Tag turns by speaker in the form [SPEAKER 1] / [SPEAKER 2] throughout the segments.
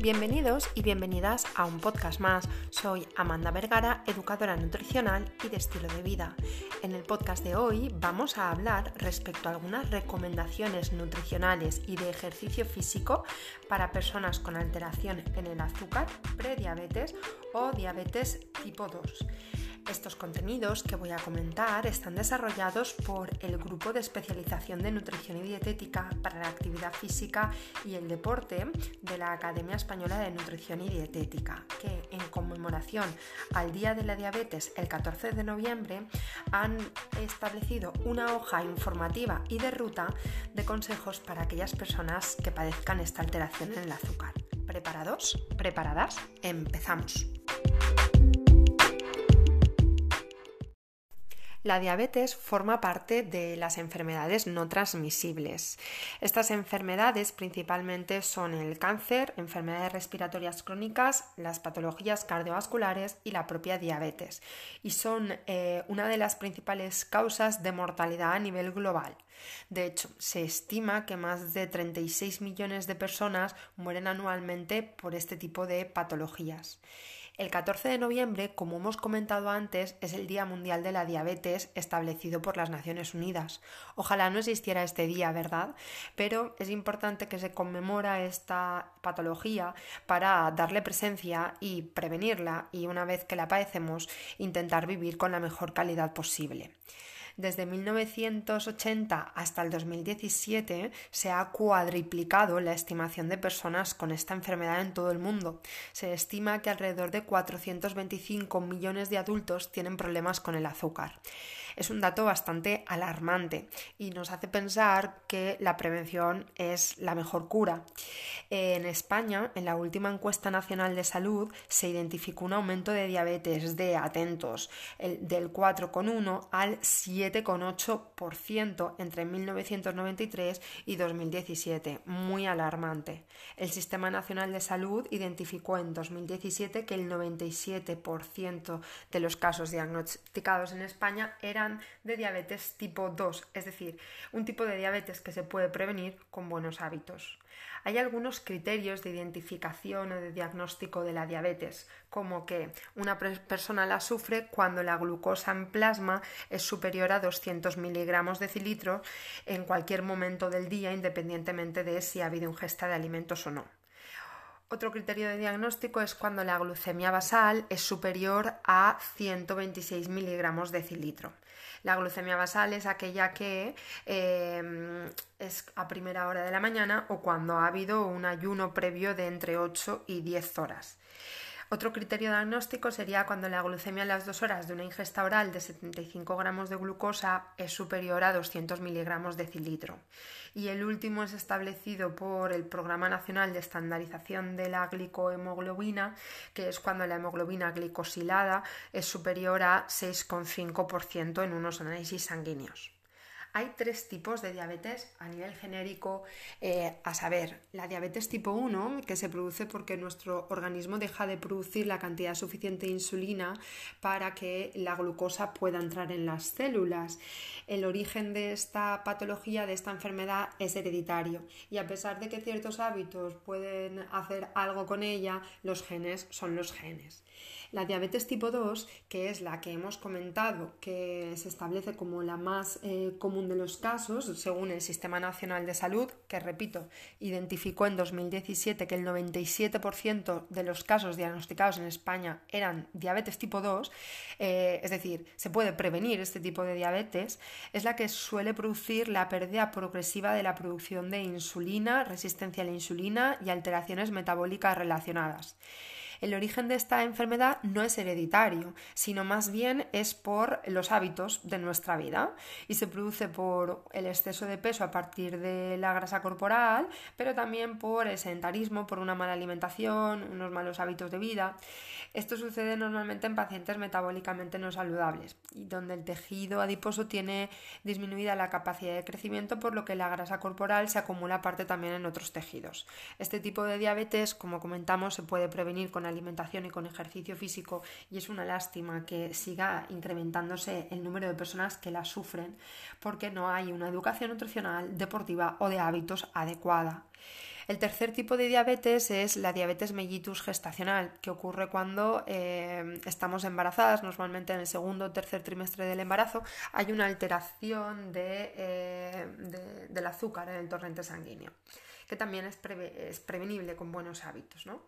[SPEAKER 1] Bienvenidos y bienvenidas a un podcast más. Soy Amanda Vergara, educadora nutricional y de estilo de vida. En el podcast de hoy vamos a hablar respecto a algunas recomendaciones nutricionales y de ejercicio físico para personas con alteración en el azúcar, prediabetes o diabetes tipo 2. Estos contenidos que voy a comentar están desarrollados por el Grupo de Especialización de Nutrición y Dietética para la Actividad Física y el Deporte de la Academia Española de Nutrición y Dietética, que en conmemoración al Día de la Diabetes el 14 de noviembre han establecido una hoja informativa y de ruta de consejos para aquellas personas que padezcan esta alteración en el azúcar. ¿Preparados? ¿Preparadas? Empezamos. La diabetes forma parte de las enfermedades no transmisibles. Estas enfermedades principalmente son el cáncer, enfermedades respiratorias crónicas, las patologías cardiovasculares y la propia diabetes. Y son eh, una de las principales causas de mortalidad a nivel global. De hecho, se estima que más de 36 millones de personas mueren anualmente por este tipo de patologías. El 14 de noviembre, como hemos comentado antes, es el Día Mundial de la Diabetes establecido por las Naciones Unidas. Ojalá no existiera este día, ¿verdad? Pero es importante que se conmemora esta patología para darle presencia y prevenirla y una vez que la padecemos intentar vivir con la mejor calidad posible. Desde 1980 hasta el 2017 se ha cuadriplicado la estimación de personas con esta enfermedad en todo el mundo. Se estima que alrededor de 425 millones de adultos tienen problemas con el azúcar es un dato bastante alarmante y nos hace pensar que la prevención es la mejor cura. En España, en la última encuesta nacional de salud, se identificó un aumento de diabetes de, atentos, del 4,1 al 7,8% entre 1993 y 2017, muy alarmante. El Sistema Nacional de Salud identificó en 2017 que el 97% de los casos diagnosticados en España eran de diabetes tipo 2, es decir, un tipo de diabetes que se puede prevenir con buenos hábitos. Hay algunos criterios de identificación o de diagnóstico de la diabetes, como que una persona la sufre cuando la glucosa en plasma es superior a 200 miligramos de cilitro en cualquier momento del día, independientemente de si ha habido ingesta de alimentos o no. Otro criterio de diagnóstico es cuando la glucemia basal es superior a 126 miligramos de cilitro. La glucemia basal es aquella que eh, es a primera hora de la mañana o cuando ha habido un ayuno previo de entre 8 y 10 horas. Otro criterio diagnóstico sería cuando la glucemia en las dos horas de una ingesta oral de 75 gramos de glucosa es superior a 200 miligramos de cilitro. Y el último es establecido por el Programa Nacional de Estandarización de la Glicohemoglobina, que es cuando la hemoglobina glicosilada es superior a 6,5% en unos análisis sanguíneos. Hay tres tipos de diabetes a nivel genérico, eh, a saber, la diabetes tipo 1, que se produce porque nuestro organismo deja de producir la cantidad suficiente de insulina para que la glucosa pueda entrar en las células. El origen de esta patología, de esta enfermedad, es hereditario y a pesar de que ciertos hábitos pueden hacer algo con ella, los genes son los genes. La diabetes tipo 2, que es la que hemos comentado, que se establece como la más eh, común de los casos, según el Sistema Nacional de Salud, que repito, identificó en 2017 que el 97% de los casos diagnosticados en España eran diabetes tipo 2, eh, es decir, se puede prevenir este tipo de diabetes, es la que suele producir la pérdida progresiva de la producción de insulina, resistencia a la insulina y alteraciones metabólicas relacionadas. El origen de esta enfermedad no es hereditario, sino más bien es por los hábitos de nuestra vida y se produce por el exceso de peso a partir de la grasa corporal, pero también por el sedentarismo, por una mala alimentación, unos malos hábitos de vida. Esto sucede normalmente en pacientes metabólicamente no saludables y donde el tejido adiposo tiene disminuida la capacidad de crecimiento, por lo que la grasa corporal se acumula parte también en otros tejidos. Este tipo de diabetes, como comentamos, se puede prevenir con alimentación y con ejercicio físico y es una lástima que siga incrementándose el número de personas que la sufren porque no hay una educación nutricional, deportiva o de hábitos adecuada. El tercer tipo de diabetes es la diabetes mellitus gestacional, que ocurre cuando eh, estamos embarazadas, normalmente en el segundo o tercer trimestre del embarazo, hay una alteración eh, del azúcar en el torrente sanguíneo, que también es, es prevenible con buenos hábitos. ¿no?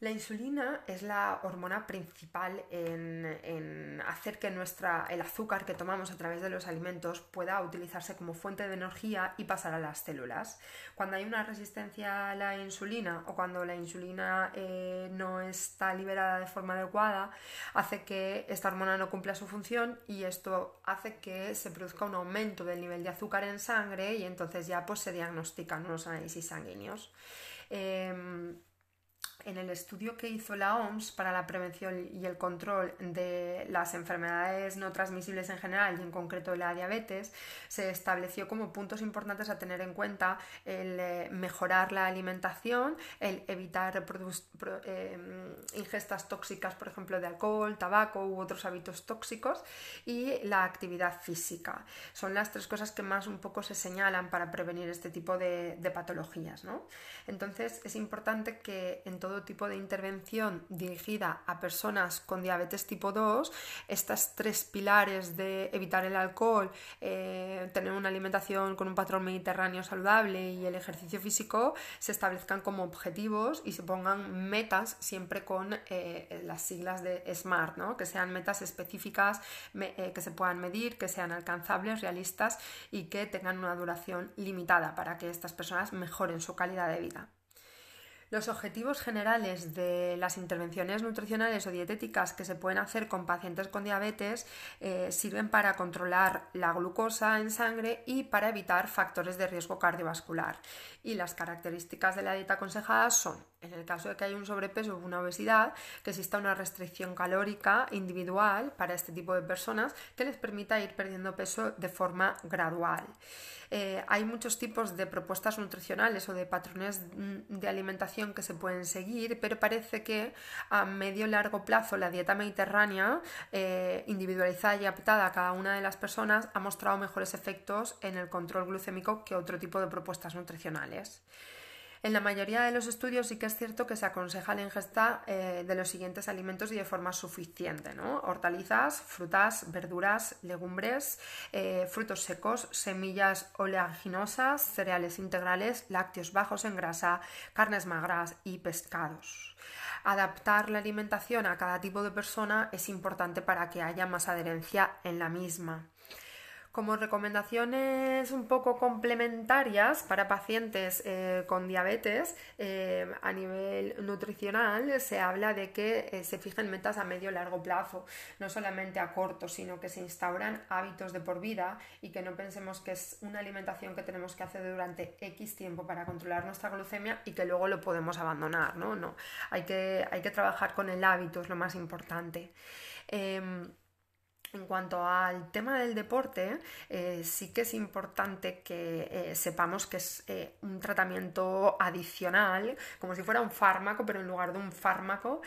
[SPEAKER 1] La insulina es la hormona principal en, hacer que nuestra, el azúcar que tomamos a través de los alimentos pueda utilizarse como fuente de energía y pasar a las células. Cuando hay una resistencia a la insulina o cuando la insulina eh, no está liberada de forma adecuada, hace que esta hormona no cumpla su función y esto hace que se produzca un aumento del nivel de azúcar en sangre y entonces ya pues, se diagnostican unos análisis sanguíneos. Em, en el estudio que hizo la OMS para la prevención y el control de las enfermedades no transmisibles en general y en concreto la diabetes, se estableció como puntos importantes a tener en cuenta el eh, mejorar la alimentación, el evitar eh, ingestas tóxicas, por ejemplo, de alcohol, tabaco u otros hábitos tóxicos y la actividad física. Son las tres cosas que más un poco se señalan para prevenir este tipo de, patologías. ¿no? Entonces es importante que en todo tipo de intervención dirigida a personas con diabetes tipo 2, estas tres pilares de evitar el alcohol, eh, tener una alimentación con un patrón mediterráneo saludable y el ejercicio físico se establezcan como objetivos y se pongan metas siempre con eh, las siglas de SMART, ¿no? que sean metas específicas eh, que se puedan medir, que sean alcanzables, realistas y que tengan una duración limitada para que estas personas mejoren su calidad de vida. Los objetivos generales de las intervenciones nutricionales o dietéticas que se pueden hacer con pacientes con diabetes eh, sirven para controlar la glucosa en sangre y para evitar factores de riesgo cardiovascular. Y las características de la dieta aconsejada son, en el caso de que haya un sobrepeso o una obesidad, que exista una restricción calórica individual para este tipo de personas que les permita ir perdiendo peso de forma gradual. Eh, hay muchos tipos de propuestas nutricionales o de patrones de alimentación que se pueden seguir, pero parece que a medio y largo plazo la dieta mediterránea, eh, individualizada y adaptada a cada una de las personas, ha mostrado mejores efectos en el control glucémico que otro tipo de propuestas nutricionales. En la mayoría de los estudios sí que es cierto que se aconseja la ingesta eh, de los siguientes alimentos y de forma suficiente, ¿no? Hortalizas, frutas, verduras, legumbres, eh, frutos secos, semillas oleaginosas, cereales integrales, lácteos bajos en grasa, carnes magras y pescados adaptar la alimentación a cada tipo de persona es importante para que haya más adherencia en la misma. Como recomendaciones un poco complementarias para pacientes eh, con diabetes, eh, a nivel nutricional se habla de que eh, se fijen metas a medio y largo plazo, no solamente a corto, sino que se instauran hábitos de por vida y que no pensemos que es una alimentación que tenemos que hacer durante X tiempo para controlar nuestra glucemia y que luego lo podemos abandonar, ¿no? No, hay que, hay que trabajar con el hábito, es lo más importante. En cuanto al tema del deporte, eh, sí que es importante que eh, sepamos que es eh, un tratamiento adicional, como si fuera un fármaco, pero en lugar de un fármaco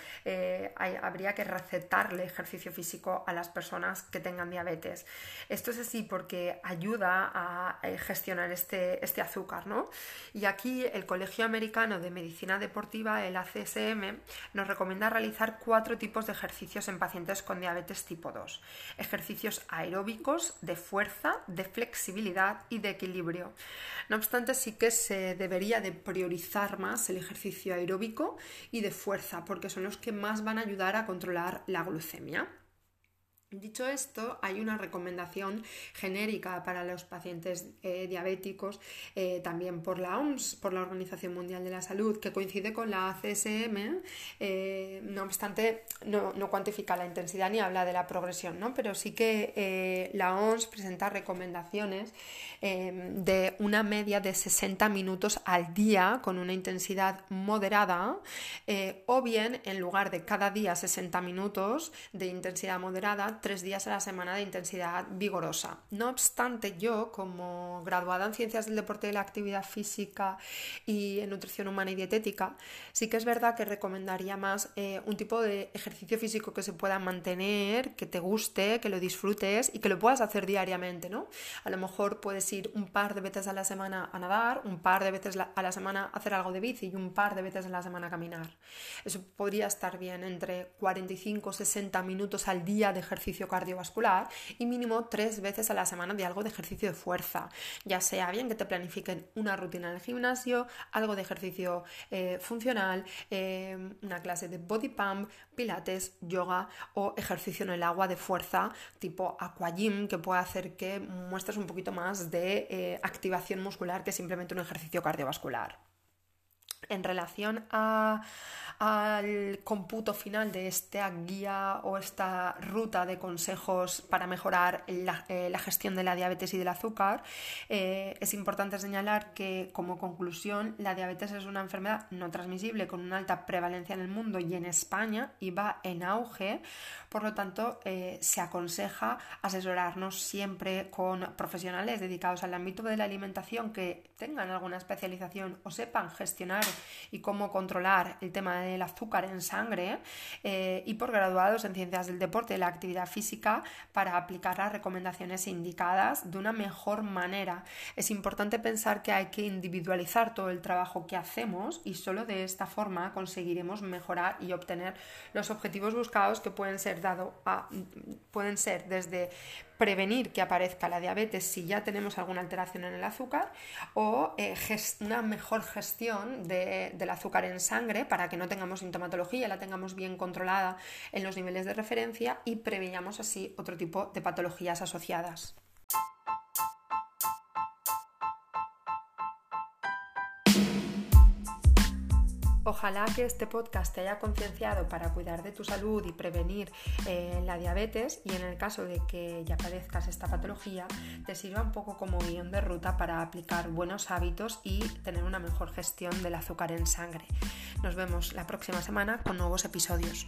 [SPEAKER 1] habría que recetarle ejercicio físico a las personas que tengan diabetes. Esto es así porque ayuda a gestionar este, este azúcar, ¿no? Y aquí el Colegio Americano de Medicina Deportiva, el ACSM, nos recomienda realizar cuatro tipos de ejercicios en pacientes con diabetes tipo 2 ejercicios aeróbicos de fuerza, de flexibilidad y de equilibrio. No obstante, sí que se debería de priorizar más el ejercicio aeróbico y de fuerza, porque son los que más van a ayudar a controlar la glucemia. Dicho esto, hay una recomendación genérica para los pacientes eh, diabéticos, eh, también por la OMS, por la Organización Mundial de la Salud, que coincide con la CSM, eh, no obstante, no, cuantifica la intensidad ni habla de la progresión, ¿no? pero sí que la OMS presenta recomendaciones de una media de 60 minutos al día con una intensidad moderada, o bien en lugar de cada día 60 minutos de intensidad moderada, tres días a la semana de intensidad vigorosa. No obstante, yo como graduada en Ciencias del Deporte y la Actividad Física y en Nutrición Humana y Dietética, sí que es verdad que recomendaría más eh, un tipo de ejercicio físico que se pueda mantener, que te guste, que lo disfrutes y que lo puedas hacer diariamente, ¿no? A lo mejor puedes ir un par de veces a la semana a nadar, un par de veces a la semana a hacer algo de bici y un par de veces a la semana a caminar. Eso podría estar bien entre 45 o 60 minutos al día de ejercicio cardiovascular y mínimo tres veces a la semana de algo de ejercicio de fuerza, ya sea bien que te planifiquen una rutina en el gimnasio, algo de ejercicio eh, funcional, eh, una clase de body pump, pilates, yoga o ejercicio en el agua de fuerza tipo aquagym que puede hacer que muestres un poquito más de eh, activación muscular que simplemente un ejercicio cardiovascular. En relación al cómputo final de esta guía o esta ruta de consejos para mejorar la, eh, gestión de la diabetes y del azúcar, eh, es importante señalar que como conclusión la diabetes es una enfermedad no transmisible con una alta prevalencia en el mundo y en España y va en auge, por lo tanto eh, se aconseja asesorarnos siempre con profesionales dedicados al ámbito de la alimentación que tengan alguna especialización o sepan gestionar y cómo controlar el tema del azúcar en sangre eh, y por graduados en ciencias del deporte y la actividad física para aplicar las recomendaciones indicadas de una mejor manera. Es importante pensar que hay que individualizar todo el trabajo que hacemos y solo de esta forma conseguiremos mejorar y obtener los objetivos buscados que pueden ser dado a, pueden ser desde prevenir que aparezca la diabetes si ya tenemos alguna alteración en el azúcar o eh, una mejor gestión del azúcar en sangre para que no tengamos sintomatología, la tengamos bien controlada en los niveles de referencia y preveyamos así otro tipo de patologías asociadas. Ojalá que este podcast te haya concienciado para cuidar de tu salud y prevenir eh, la diabetes y en el caso de que ya padezcas esta patología, te sirva un poco como guion de ruta para aplicar buenos hábitos y tener una mejor gestión del azúcar en sangre. Nos vemos la próxima semana con nuevos episodios.